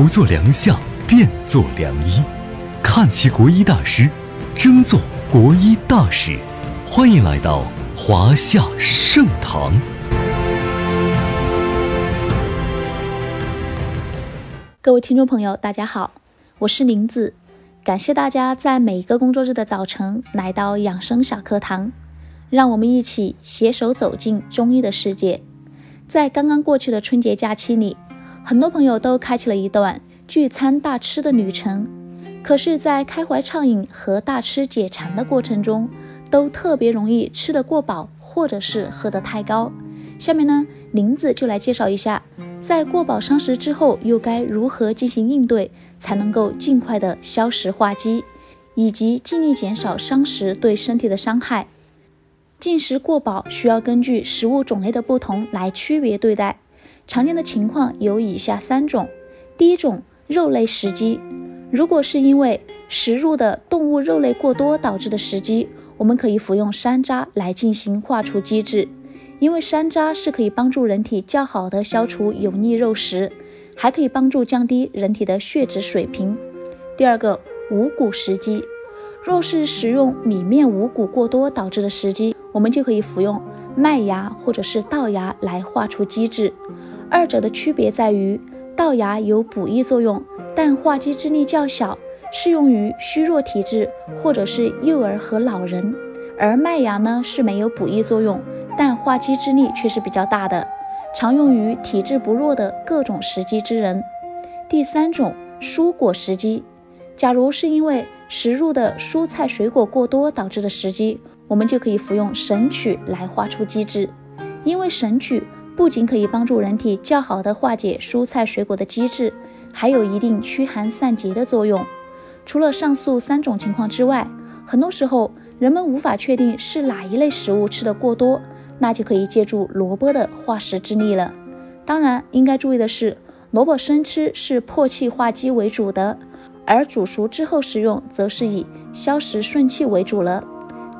不做良相，便做良医。看齐国医大师，争做国医大使。欢迎来到华夏盛堂。各位听众朋友，大家好，我是林子，感谢大家在每一个工作日的早晨来到养生小课堂，让我们一起携手走进中医的世界。在刚刚过去的春节假期里，很多朋友都开启了一段聚餐大吃的旅程。可是，在开怀畅饮和大吃解馋的过程中，都特别容易吃得过饱，或者是喝得太高。下面呢，林子就来介绍一下，在过饱伤食之后，又该如何进行应对，才能够尽快的消食化积，以及尽力减少伤食对身体的伤害。进食过饱需要根据食物种类的不同来区别对待。常见的情况有以下三种：第一种，肉类食积。如果是因为食入的动物肉类过多导致的食积，我们可以服用山楂来进行化除机制。因为山楂是可以帮助人体较好的消除油腻肉食，还可以帮助降低人体的血脂水平。第二个，五谷食积。若是食用米面五谷过多导致的食积，我们就可以服用麦芽或者是稻芽来化除积滞。二者的区别在于，稻芽有补益作用，但化积之力较小，适用于虚弱体质或者是幼儿和老人；而麦芽呢是没有补益作用，但化积之力却是比较大的，常用于体质不弱的各种食积之人。第三种，蔬果食积。假如是因为食入的蔬菜水果过多导致的食积，我们就可以服用神曲来化出积滞。因为神曲不仅可以帮助人体较好的化解蔬菜水果的积滞，还有一定驱寒散结的作用。除了上述三种情况之外，很多时候人们无法确定是哪一类食物吃得过多，那就可以借助萝卜的化食之力了。当然，应该注意的是，萝卜生吃是破气化积为主的。而煮熟之后食用，则是以消食顺气为主了。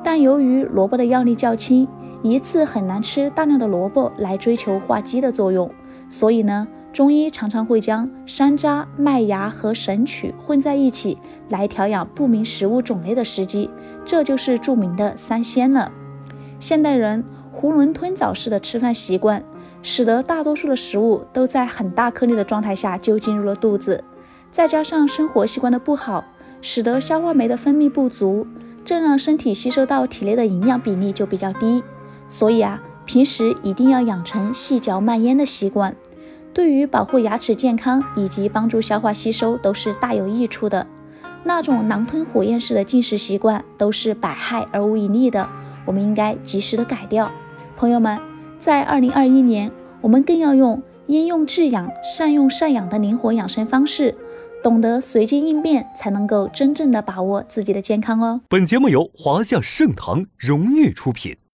但由于萝卜的药力较轻，一次很难吃大量的萝卜来追求化积的作用，所以呢，中医常常会将山楂、麦芽和神曲混在一起来调养不明食物种类的时机，这就是著名的三鲜了。现代人囫囵吞枣式的吃饭习惯，使得大多数的食物都在很大颗粒的状态下就进入了肚子。再加上生活习惯的不好，使得消化酶的分泌不足，这让身体吸收到体内的营养比例就比较低。所以啊，平时一定要养成细嚼慢咽的习惯，对于保护牙齿健康以及帮助消化吸收都是大有益处的。那种狼吞虎咽式的进食习惯都是百害而无一利的，我们应该及时的改掉。朋友们，在二零二一年，我们更要用因用制养、善用善养的灵活养生方式。懂得随机应变，才能够真正的把握自己的健康哦。本节目由华夏盛唐荣誉出品。